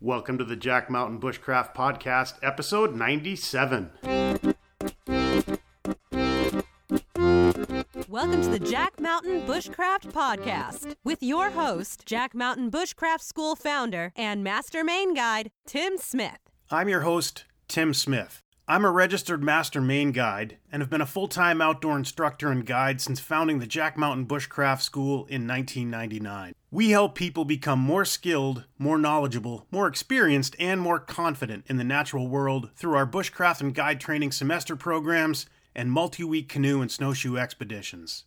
Welcome to the Jack Mountain Bushcraft Podcast, episode 97. Welcome to the Jack Mountain Bushcraft Podcast with your host, Jack Mountain Bushcraft School founder and master Maine guide, Tim Smith. I'm your host, Tim Smith. I'm a registered master Maine guide and have been a full time outdoor instructor and guide since founding the Jack Mountain Bushcraft School in 1999. We help people become more skilled, more knowledgeable, more experienced, and more confident in the natural world through our bushcraft and guide training semester programs and multi week canoe and snowshoe expeditions.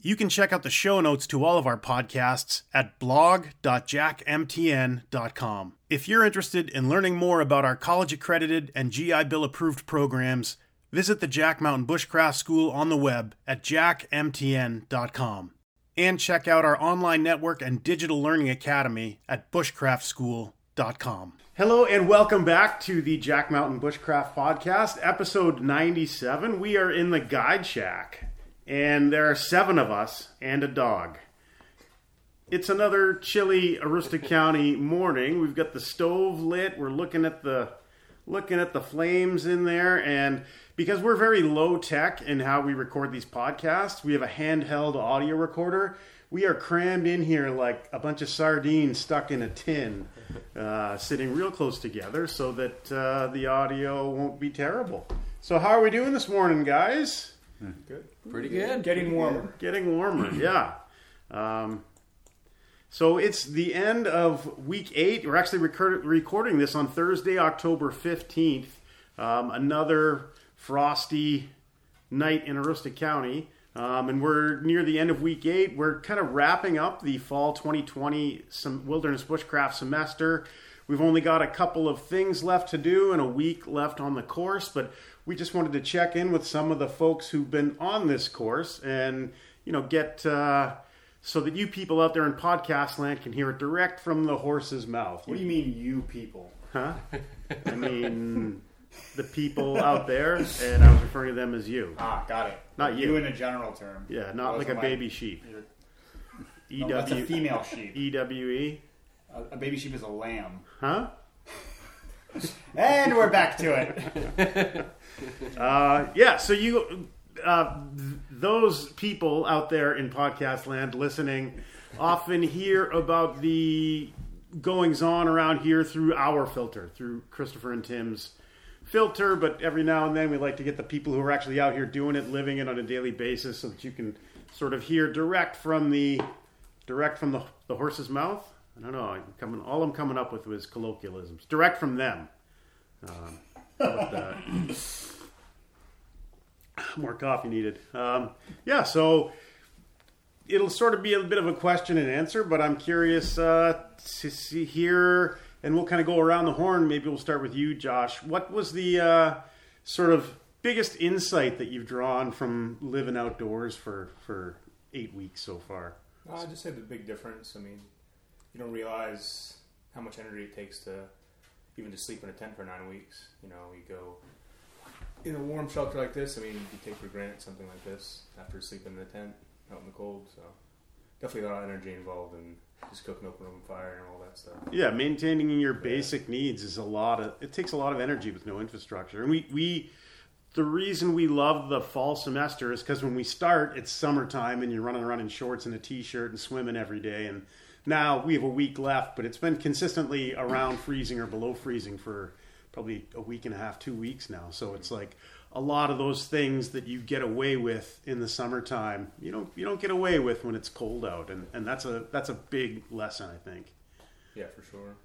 You can check out the show notes to all of our podcasts at blog.jackmtn.com. If you're interested in learning more about our college accredited and GI Bill approved programs, visit the Jack Mountain Bushcraft School on the web at jackmtn.com. And check out our online network and digital learning academy at bushcraftschool.com. Hello and welcome back to the Jack Mountain Bushcraft Podcast, episode 97. We are in the Guide Shack and there are seven of us and a dog. It's another chilly Aroostook County morning. We've got the stove lit. We're looking at the looking at the flames in there, and because we're very low tech in how we record these podcasts, we have a handheld audio recorder. We are crammed in here like a bunch of sardines stuck in a tin, uh, sitting real close together, so that uh, the audio won't be terrible. So, how are we doing this morning, guys? Good. Pretty good. Getting warmer. Getting warmer, yeah. Um, so it's the end of week eight. We're actually record- recording this on Thursday, October 15th. Um, another frosty night in Aroostook County. Um, and we're near the end of week eight. We're kind of wrapping up the fall 2020 some wilderness bushcraft semester. We've only got a couple of things left to do and a week left on the course, but we just wanted to check in with some of the folks who've been on this course and you know get uh, so that you people out there in podcast land can hear it direct from the horse's mouth. What do you mean, you people? Huh? I mean the people out there, and I was referring to them as you. Ah, got it. Not you. You in a general term. Yeah, not like a baby sheep. E No, that's a female sheep. E W E. A, a baby sheep is a lamb. Huh? And we're back to it. Uh, yeah, so you, uh, those people out there in podcast land listening, often hear about the goings on around here through our filter, through Christopher and Tim's filter. But every now and then, we like to get the people who are actually out here doing it, living it on a daily basis, so that you can sort of hear direct from the direct from the, the horse's mouth. I don't know. I'm coming, all I'm coming up with was colloquialisms, direct from them. Um, that? more coffee needed. Um, yeah, so it'll sort of be a bit of a question and answer, but I'm curious uh, to see here, and we'll kind of go around the horn. Maybe we'll start with you, Josh. What was the uh, sort of biggest insight that you've drawn from living outdoors for for eight weeks so far? I just say the big difference. I mean, you don't realize how much energy it takes to even to sleep in a tent for nine weeks. You know, you go in a warm shelter like this. I mean, you take for granted something like this after sleeping in the tent out in the cold. So definitely a lot of energy involved in just cooking open open fire and all that stuff. Yeah, maintaining your basic needs is a lot of. It takes a lot of energy with no infrastructure, and we we. The reason we love the fall semester is because when we start, it's summertime and you're running around in shorts and a t-shirt and swimming every day. And now we have a week left, but it's been consistently around freezing or below freezing for probably a week and a half, two weeks now. So it's like a lot of those things that you get away with in the summertime, you don't you don't get away with when it's cold out, and and that's a that's a big lesson, I think. Yeah, for sure.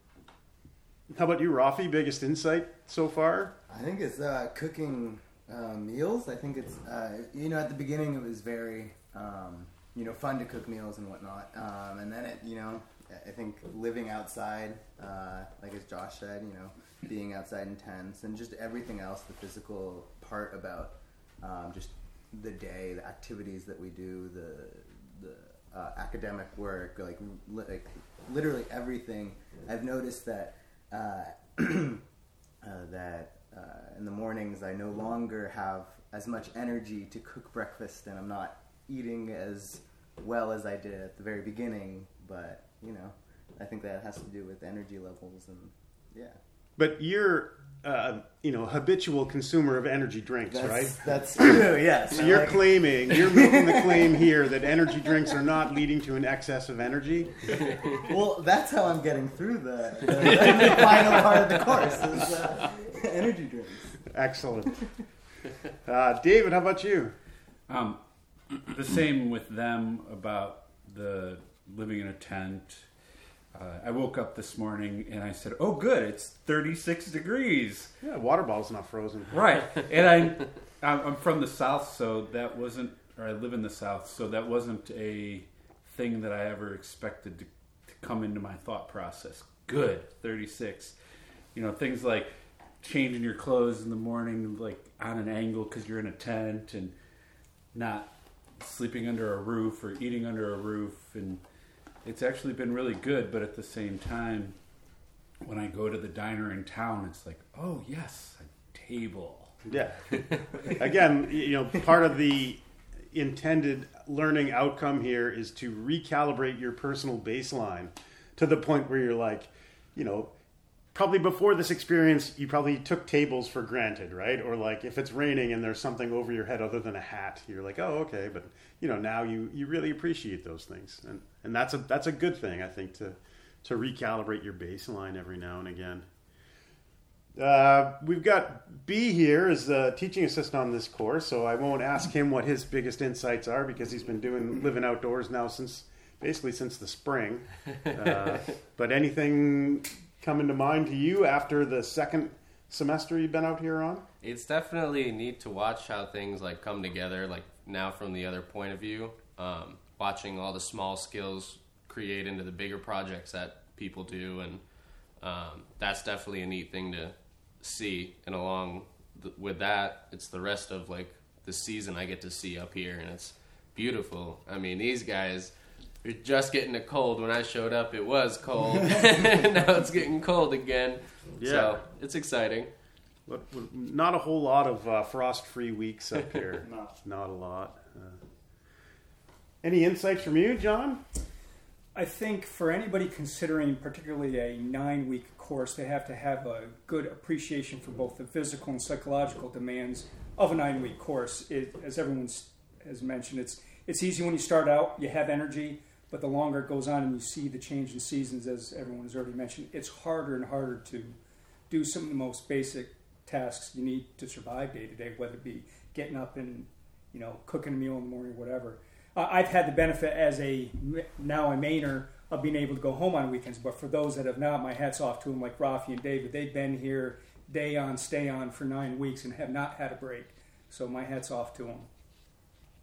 How about you, Rafi? Biggest insight so far? I think it's uh, cooking uh, meals. I think it's uh, you know at the beginning it was very um, you know fun to cook meals and whatnot, um, and then it you know I think living outside, uh, like as Josh said, you know being outside in tents and just everything else, the physical part about um, just the day, the activities that we do, the the uh, academic work, like, li- like literally everything. I've noticed that uh, uh, that uh, in the mornings I no longer have as much energy to cook breakfast, and I'm not eating as well as I did at the very beginning. But you know, I think that has to do with energy levels and yeah. But you're, uh, you know, habitual consumer of energy drinks, That's, right? That's true. Yes. So you're like- claiming, you're making the claim here that energy drinks are not leading to an excess of energy. Well, that's how I'm getting through the, the, the final part of the course. Is, uh, energy drinks. Excellent. Uh, David, how about you? Um, the same with them about the living in a tent. Uh, I woke up this morning and I said, "Oh, good, it's 36 degrees." Yeah, water bottle's not frozen. Right, and I, I'm I'm from the south, so that wasn't, or I live in the south, so that wasn't a thing that I ever expected to, to come into my thought process. Good, 36. You know, things like changing your clothes in the morning, like on an angle because you're in a tent, and not sleeping under a roof or eating under a roof, and it's actually been really good. But at the same time, when I go to the diner in town, it's like, oh yes, a table. Yeah. Again, you know, part of the intended learning outcome here is to recalibrate your personal baseline to the point where you're like, you know, probably before this experience, you probably took tables for granted, right? Or like if it's raining and there's something over your head other than a hat, you're like, oh, okay. But you know, now you you really appreciate those things, and and that's a that's a good thing, I think, to to recalibrate your baseline every now and again. Uh, we've got B here as the teaching assistant on this course, so I won't ask him what his biggest insights are because he's been doing living outdoors now since basically since the spring. Uh, but anything coming to mind to you after the second semester you've been out here on? It's definitely neat to watch how things like come together. Like now, from the other point of view, um, watching all the small skills create into the bigger projects that people do, and um, that's definitely a neat thing to see. And along th- with that, it's the rest of like the season I get to see up here, and it's beautiful. I mean, these guys. You're just getting a cold. When I showed up, it was cold. now it's getting cold again. Yeah. So it's exciting. But not a whole lot of uh, frost-free weeks up here. No. Not a lot. Uh, any insights from you, John? I think for anybody considering particularly a nine week course, they have to have a good appreciation for both the physical and psychological demands of a nine week course. It, as everyone has mentioned, it's, it's easy when you start out, you have energy, but the longer it goes on and you see the change in seasons, as everyone has already mentioned, it's harder and harder to do some of the most basic tasks you need to survive day to day, whether it be getting up and you know cooking a meal in the morning, or whatever. I've had the benefit as a now a Mainer of being able to go home on weekends, but for those that have not, my hats off to them, like Rafi and David. They've been here day on, stay on for nine weeks and have not had a break. So my hats off to them.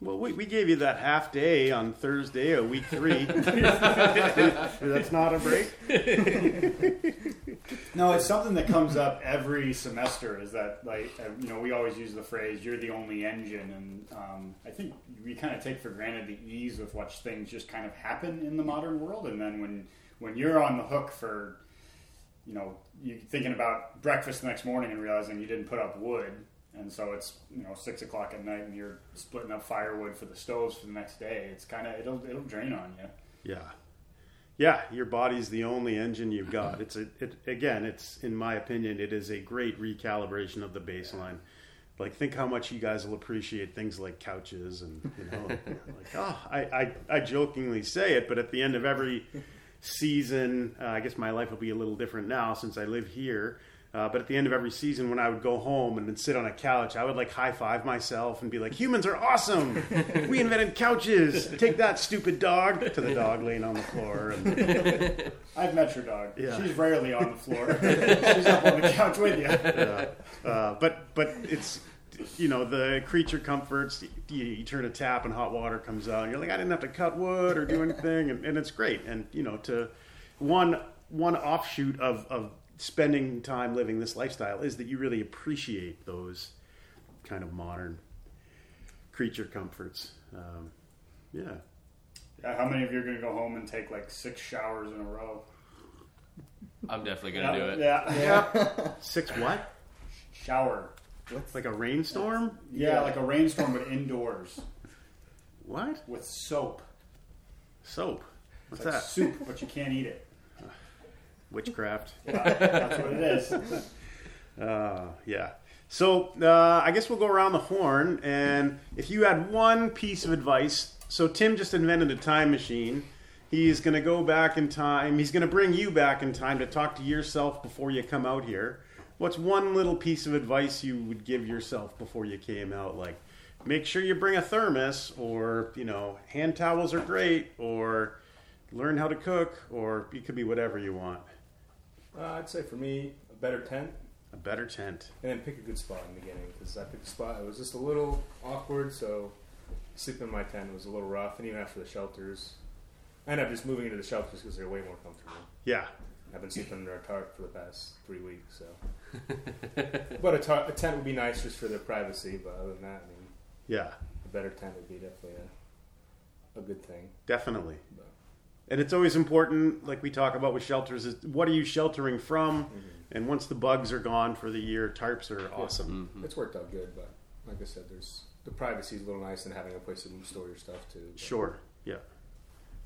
Well, we, we gave you that half day on Thursday of week three. That's not a break. No, it's something that comes up every semester. Is that like uh, you know we always use the phrase "you're the only engine," and um, I think we kind of take for granted the ease with which things just kind of happen in the modern world. And then when when you're on the hook for you know you thinking about breakfast the next morning and realizing you didn't put up wood, and so it's you know six o'clock at night and you're splitting up firewood for the stoves for the next day. It's kind of it'll it'll drain on you. Yeah. Yeah, your body's the only engine you've got. It's a, it, again, it's in my opinion, it is a great recalibration of the baseline. Like, think how much you guys will appreciate things like couches, and you know, like oh, I, I, I jokingly say it, but at the end of every season, uh, I guess my life will be a little different now since I live here. Uh, but at the end of every season, when I would go home and then sit on a couch, I would like high five myself and be like, "Humans are awesome! We invented couches. Take that, stupid dog!" To the dog laying on the floor. And, I've met your dog. Yeah. She's rarely on the floor. She's up on the couch with you. yeah. uh, but but it's you know the creature comforts. You, you turn a tap and hot water comes out. And you're like, I didn't have to cut wood or do anything, and, and it's great. And you know, to one one offshoot of of spending time living this lifestyle is that you really appreciate those kind of modern creature comforts. Um, yeah. Yeah, how many of you are going to go home and take like six showers in a row? I'm definitely gonna do it. Yeah, yeah. Six what? Shower. What's Like a rainstorm? Yeah, like a rainstorm, but indoors What? with soap. Soap. What's It's like that? soup, but you can't eat it. Witchcraft. That's what it is. Uh, yeah. So uh, I guess we'll go around the horn, and if you had one piece of advice, so Tim just invented a time machine. He's going to go back in time. He's going to bring you back in time to talk to yourself before you come out here. What's one little piece of advice you would give yourself before you came out? Like, make sure you bring a thermos, or you know, hand towels are great, or learn how to cook, or it could be whatever you want. Uh, I'd say for me, a better tent, A better tent. and then pick a good spot in the beginning because I picked a spot. It was just a little awkward, so sleeping in my tent was a little rough, and even after the shelters, I ended up just moving into the shelters because they're way more comfortable. Yeah. I've been sleeping under a tarp for the past three weeks, so. but a, tar- a tent would be nice just for their privacy. But other than that, I mean, Yeah. a better tent would be definitely a, a good thing. Definitely. But, And it's always important, like we talk about with shelters, is what are you sheltering from? Mm-hmm. And once the bugs are gone for the year, tarps are awesome. It's worked out good, but like I said, there's the privacy is a little nice and having a place to store your stuff too. but- Sure. Yeah.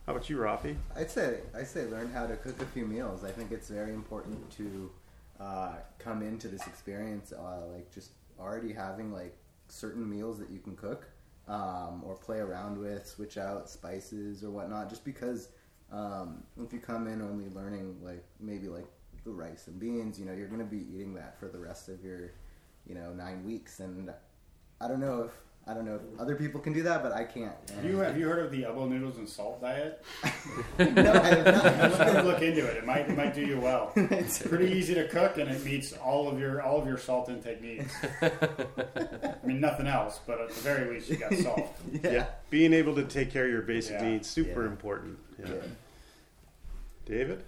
How about you, Rafi? I'd say I'd say learn how to cook a few meals. I think it's very important to uh, come into this experience uh, like just already having like certain meals that you can cook um, or play around with, switch out spices or whatnot. Just because um, if you come in only learning like maybe like the rice and beans, you know, you're going to be eating that for the rest of your you know nine weeks, and I don't know if. I don't know if other people can do that, but I can't. Have you, have you heard of the elbow noodles and salt diet? no, I have not. Look, look into it. It might it might do you well. It's pretty easy to cook, and it meets all of your all of your salt intake needs. I mean, nothing else, but at the very least, you got salt. yeah. Being able to take care of your basic Yeah. needs, super Yeah. important. Yeah. Yeah. David?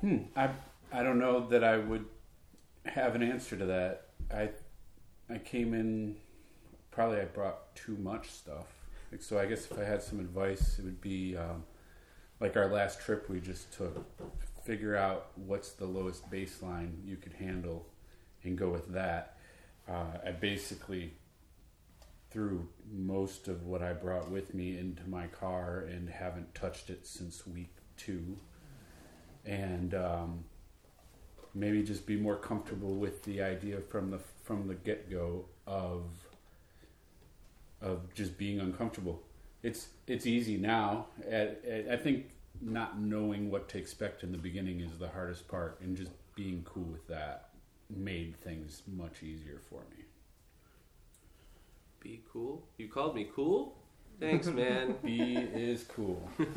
Hmm. I I don't know that I would have an answer to that. I I came in probably I brought too much stuff. Like, so I guess if I had some advice, it would be um, like our last trip we just took. Figure out what's the lowest baseline you could handle, and go with that. Uh, I basically threw most of what I brought with me into my car and haven't touched it since week two and um, maybe just be more comfortable with the idea from the from the get go of of just being uncomfortable. It's it's easy now. I, I think not knowing what to expect in the beginning is the hardest part, and just being cool with that made things much easier for me. Be cool. You called me cool. Thanks, man. B is cool.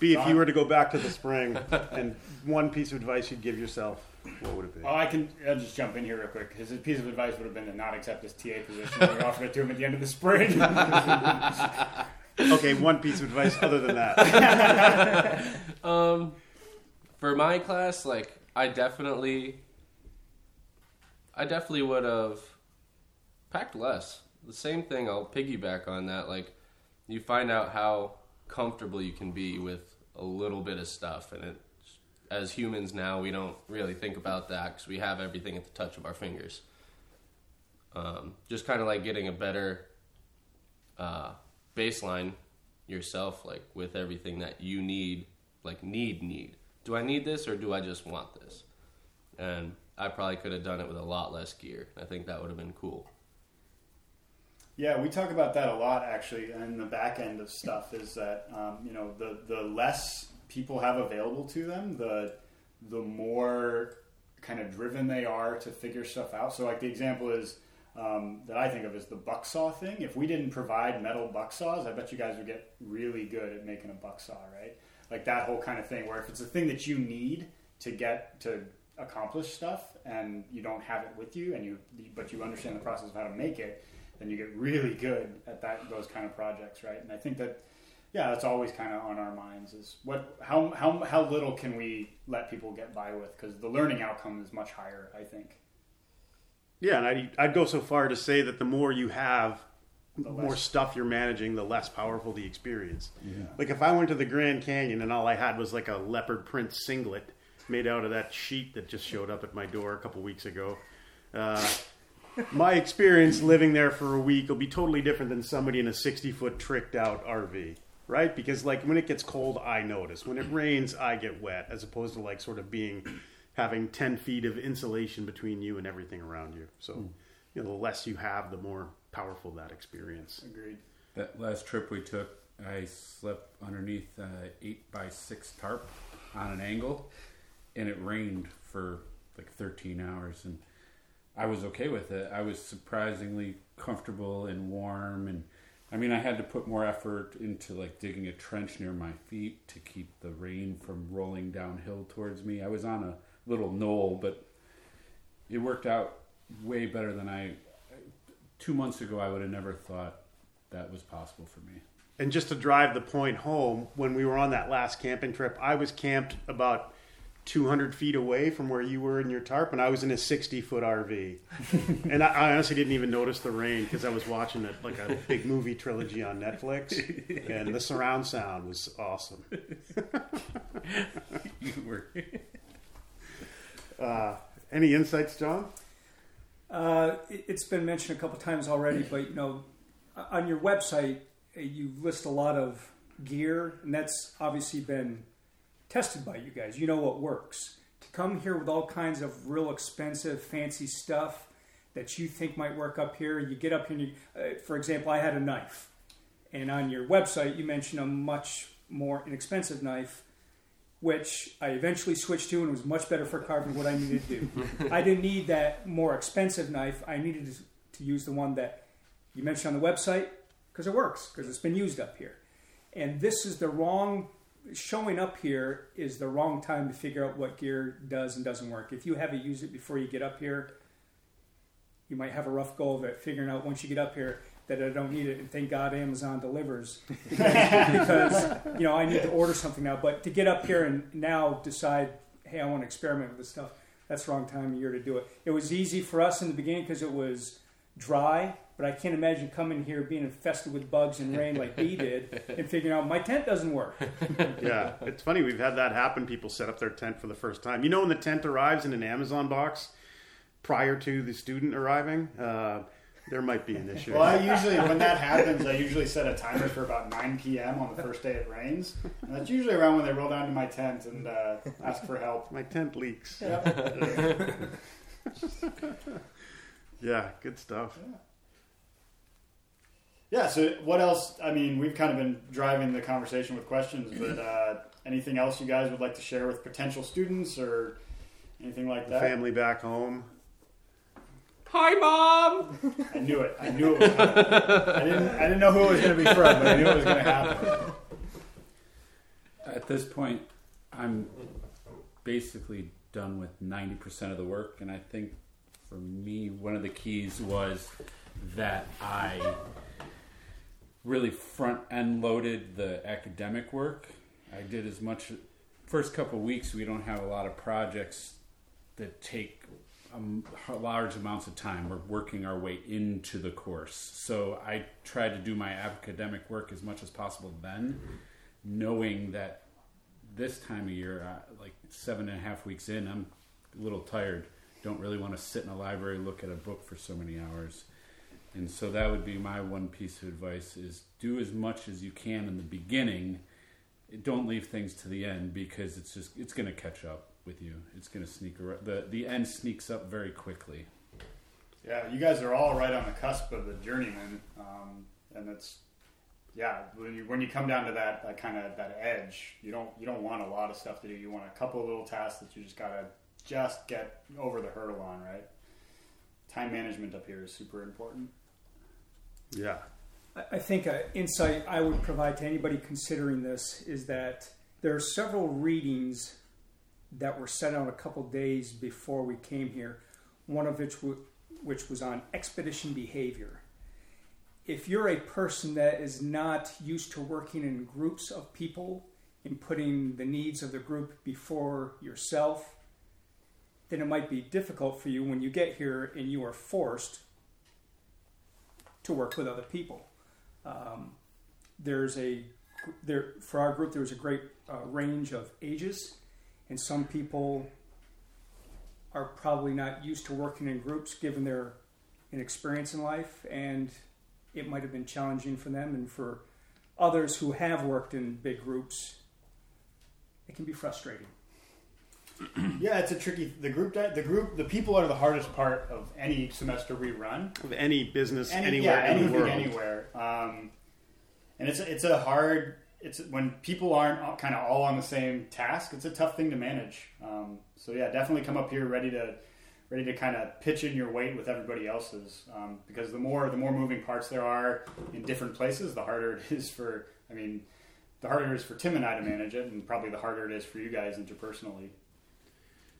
B, if you were to go back to the spring and one piece of advice you'd give yourself, what would it be? Oh, I can. I'll just jump in here real quick. His piece of advice would have been to not accept his TA position we offered it to him at the end of the spring. Okay, one piece of advice other than that. Um, for my class, like I definitely, I definitely would have packed less. The same thing. I'll piggyback on that. Like, you find out how comfortable you can be with a little bit of stuff, and it. As humans now, we don't really think about that because we have everything at the touch of our fingers. Um, just kind of like getting a better uh, baseline yourself, like with everything that you need, like need need. Do I need this or do I just want this? And I probably could have done it with a lot less gear. I think that would have been cool. Yeah, we talk about that a lot actually, and the back end of stuff is that um, you know the the less people have available to them, the the more kind of driven they are to figure stuff out. So, like the example is um, that I think of is the buck saw thing. If we didn't provide metal buck saws, I bet you guys would get really good at making a buck saw, right? Like that whole kind of thing, where if it's a thing that you need to get to accomplish stuff, and you don't have it with you, and you but you understand the process of how to make it, then you get really good at that those kind of projects, right? And I think that yeah, that's always kind of on our minds is what how how how little can we let people get by with because the learning outcome is much higher, I think. Yeah, and I'd, I'd go so far to say that the more you have, the less- more stuff you're managing, the less powerful the experience. Like if I went to the Grand Canyon and all I had was like a leopard print singlet made out of that sheet that just showed up at my door a couple weeks ago, uh, my experience living there for a week will be totally different than somebody in a 60 foot tricked out RV. Right? Because like when it gets cold, I notice. When it rains, I get wet, as opposed to like sort of being having ten feet of insulation between you and everything around you. So, you know, the less you have, the more powerful that experience. Agreed. That last trip we took, I slept underneath uh, eight by six tarp on an angle, and it rained for like 13 hours, and I was okay with it. I was surprisingly comfortable and warm, and I mean, I had to put more effort into like digging a trench near my feet to keep the rain from rolling downhill towards me. I was on a little knoll, but it worked out way better than I. Two months ago, I would have never thought that was possible for me. And just to drive the point home, when we were on that last camping trip, I was camped about 200 feet away from where you were in your tarp, and I was in a 60 foot RV. and I, I honestly didn't even notice the rain because I was watching it like a big movie trilogy on Netflix, and the surround sound was awesome. You were. Uh, any insights, John? Uh, it- it's been mentioned a couple times already, but you know, on your website, uh, you list a lot of gear, and that's obviously been tested by you guys. You know what works. To come here with all kinds of real expensive, fancy stuff that you think might work up here, you get up here. And you, uh, for example, I had a knife, and on your website, you mention a much more inexpensive knife which I eventually switched to and was much better for carving what I needed to do. I didn't need that more expensive knife. I needed to, to use the one that you mentioned on the website because it works, because it's been used up here. And this is the wrong, showing up here is the wrong time to figure out what gear does and doesn't work. If you haven't used it before you get up here, you might have a rough go of it figuring out once you get up here that I don't need it. And thank God Amazon delivers because, you know I need to order something now. But to get up here and now decide, hey, I want to experiment with this stuff. That's the wrong time of year to do it. It was easy for us in the beginning because it was dry, but I can't imagine coming here being infested with bugs and rain like we did and figuring out my tent doesn't work. yeah, it's funny. We've had that happen. People set up their tent for the first time. You know, when the tent arrives in an Amazon box prior to the student arriving, uh, there might be an issue. Well, I usually when that happens, I usually set a timer for about 9 p.m. on the first day it rains. And that's usually around when they roll down to my tent and uh, ask for help. My tent leaks. Yep. Yeah, good stuff. Yeah. So what else? I mean, we've kind of been driving the conversation with questions, but uh, anything else you guys would like to share with potential students or anything like that? family back home. Hi, mom. I knew it. I knew it was coming. I didn't. I didn't know who it was going to be from, but I knew it was going to happen. At this point, I'm basically done with 90% of the work, and I think for me, one of the keys was that I really front end loaded the academic work. I did as much. First couple weeks, we don't have a lot of projects that take um, large amounts of time. We're working our way into the course. So I tried to do my academic work as much as possible then, knowing that this time of year, uh, like seven and a half weeks in, I'm a little tired. Don't really want to sit in a library, look at a book for so many hours. And so that would be my one piece of advice is do as much as you can in the beginning. Don't leave things to the end because it's just it's going to catch up with you. It's going to sneak around. The the end sneaks up very quickly. Yeah, you guys are all right on the cusp of the journeyman, um, and it's yeah. When you when you come down to that, that kind of that edge, you don't you don't want a lot of stuff to do. You want a couple little tasks that you just gotta just get over the hurdle on. Right. Time management up here is super important. Yeah. I- think an insight I would provide to anybody considering this is that there are several readings that were set out a couple days before we came here. One of which w- which was on expedition behavior. If you're a person that is not used to working in groups of people and putting the needs of the group before yourself, then it might be difficult for you when you get here and you are forced to work with other people. Um, there's a there for our group. There was a great uh, range of ages, and some people are probably not used to working in groups given their inexperience in life, and it might have been challenging for them. And for others who have worked in big groups, it can be frustrating. Yeah, it's a tricky. The group, di- the group, the people are the hardest part of any semester we run. Of any business Any, anywhere yeah, in the anything, world. anywhere. Um, and it's a, it's a hard. It's when people aren't kind of all on the same task. It's a tough thing to manage. Um, so yeah, definitely come up here ready to ready to kind of pitch in your weight with everybody else's. Um, because the more the more moving parts there are in different places, the harder it is for. I mean, the harder it is for Tim and I to manage it, and probably the harder it is for you guys interpersonally.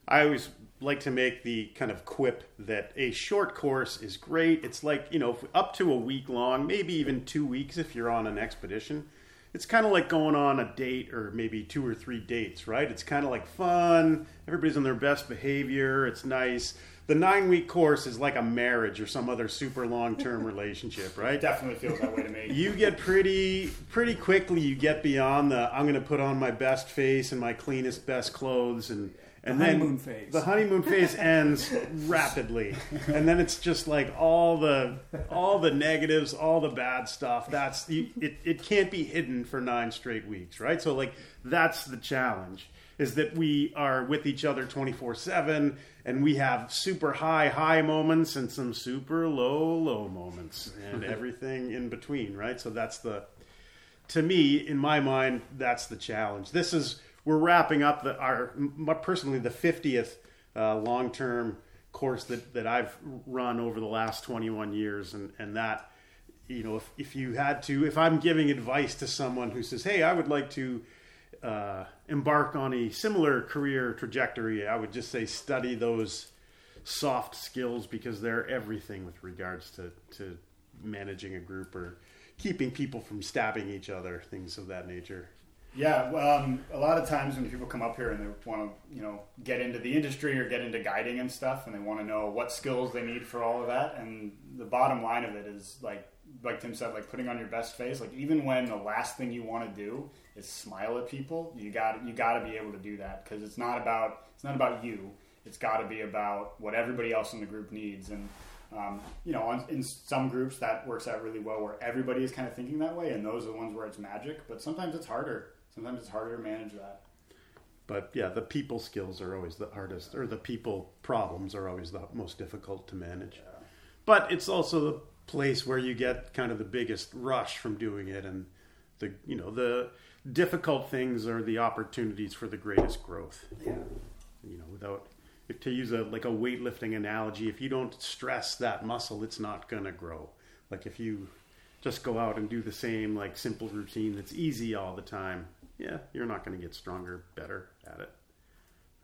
I always like to make the kind of quip that a short course is great. It's like, you know, up to a week long, maybe even two weeks if you're on an expedition. It's kind of like going on a date or maybe two or three dates, right? It's kind of like fun. Everybody's on their best behavior. It's nice. The nine week course is like a marriage or some other super long term relationship, right? It definitely feels that way to me. you get pretty pretty quickly you get beyond the i'm going to put on my best face and my cleanest best clothes and and The then honeymoon phase. the honeymoon phase ends rapidly. And then it's just like all the all the negatives all the bad stuff. That's you, it, it can't be hidden for nine straight weeks right? So like that's the challenge is that we are with each other 24 7 and we have super high high moments and some super low low moments and everything in between right? So that's the to me in my mind that's the challenge. This is we're wrapping up the our personally the 50th uh, long term course that that I've run over the last 21 years. And and that you know if if you had to if I'm giving advice to someone who says hey I would like to uh, embark on a similar career trajectory I would just say study those soft skills because they're everything with regards to to managing a group or keeping people from stabbing each other things of that nature Yeah, well, um, a lot of times when people come up here and they want to, you know, get into the industry or get into guiding and stuff, and they want to know what skills they need for all of that, and the bottom line of it is like, like Tim said, like putting on your best face. Like even when the last thing you want to do is smile at people, you got you got to be able to do that because it's not about it's not about you. It's got to be about what everybody else in the group needs and. Um, you know, in some groups that works out really well where everybody is kind of thinking that way, and those are the ones where it's magic. But sometimes it's harder. Sometimes it's harder to manage that. but yeah the people skills are always the hardest or the people problems are always the most difficult to manage. But it's also the place where you get kind of the biggest rush from doing it and the you know the difficult things are the opportunities for the greatest growth. Yeah. you know without if to use a like a weightlifting analogy if you don't stress that muscle it's not going to grow. Like if you just go out and do the same like simple routine that's easy all the time yeah you're not going to get stronger better at it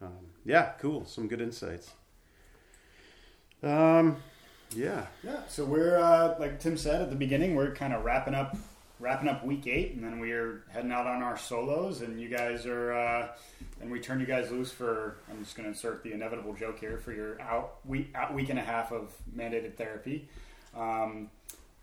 um, yeah cool some good insights um yeah Yeah. So we're uh, like Tim said at the beginning, we're kind of wrapping up wrapping up week eight, and then we're heading out on our solos, and you guys are uh, and we turn you guys loose for. I'm just going to insert the inevitable joke here for your out week out week and a half of mandated therapy. Um,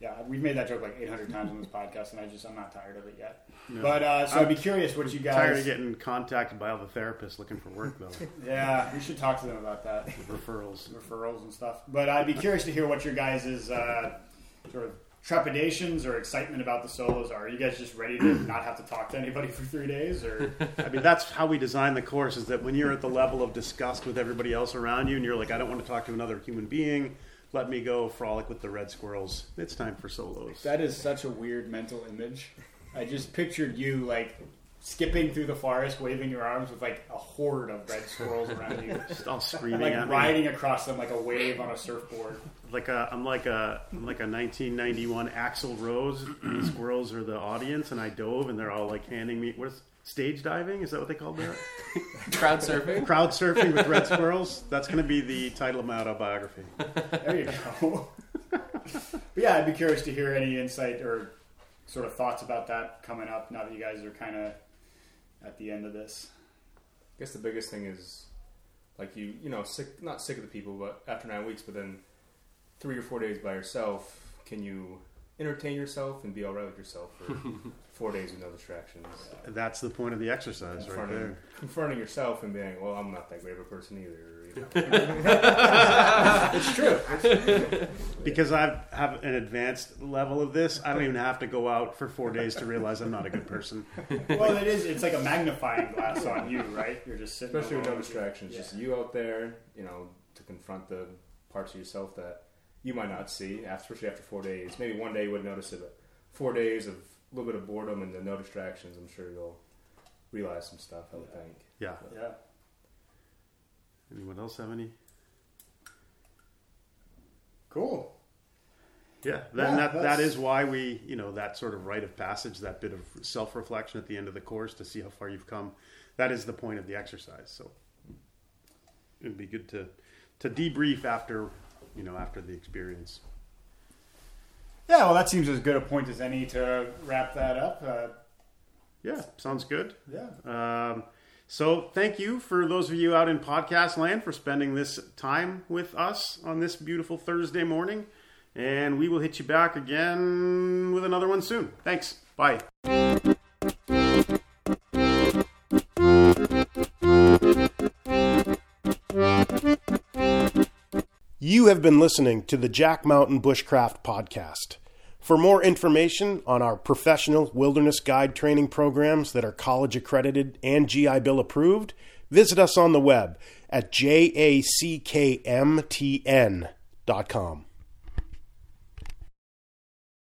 yeah, we've made that joke like 800 times on this podcast, and I just I'm not tired of it yet. But uh, so I'd be curious what you guys. tired of getting contacted by all the therapists looking for work though Yeah, we should talk to them about that. referrals referrals and stuff. But I'd be curious to hear what your guys' uh, sort of trepidations or excitement about the solos are. Are you guys just ready to not have to talk to anybody for three days, or I mean, that's how we design the course. Is that when you're at the level of disgust with everybody else around you, and you're like, I don't want to talk to another human being. Let me go frolic with the red squirrels. It's time for solos. that is such a weird mental image. I just pictured you like skipping through the forest, waving your arms with like a horde of red squirrels around you, Just all screaming like at me. riding across them like a wave on a surfboard. Like a, I'm like a, I'm like a 1991 Axl Rose. and the squirrels are the audience, and I dove, and they're all like handing me what is stage diving? Is that what they call that? Crowd surfing. Crowd surfing with red squirrels. That's going to be the title of my autobiography. There you go. but yeah, I'd be curious to hear any insight or sort of thoughts about that coming up now that you guys are kind of at the end of this. I guess the biggest thing is like you, you know, sick not sick of the people, but after nine weeks, but then three or four days by yourself, can you entertain yourself and be all right with yourself for four days with no distractions? That's the point of the exercise, right confronting, there. confronting yourself and being, well, I'm not that great of a person either. You know? it's true. because I have an advanced level of this, I don't even have to go out for four days to realize I'm not a good person. Well, it is. It's like a magnifying glass on you, right? You're just sitting. Especially with no alone. distractions. Just you out there, you know, to confront the parts of yourself that you might not see, especially after four days. Maybe one day you would notice it, but four days of a little bit of boredom and the no distractions, I'm sure you'll realize some stuff, I would think. Yeah. Yeah. Anyone else have any? Cool. Yeah, then Yeah, that that that's- why we, you know, that sort of rite of passage, that bit of self reflection at the end of the course to see how far you've come. That is the point of the exercise. So it'd be good to to debrief after, you know, after the experience. Yeah. Well, that seems as good a point as any to wrap that up. Uh, Yeah, sounds good. yeah. Um, so thank you for those of you out in podcast land for spending this time with us on this beautiful Thursday morning. And we will hit you back again with another one soon. Thanks. Bye. You have been listening to the Jack Mountain Bushcraft Podcast. For more information on our professional wilderness guide training programs that are college accredited and GI Bill approved, visit us on the web at jackmtn.com.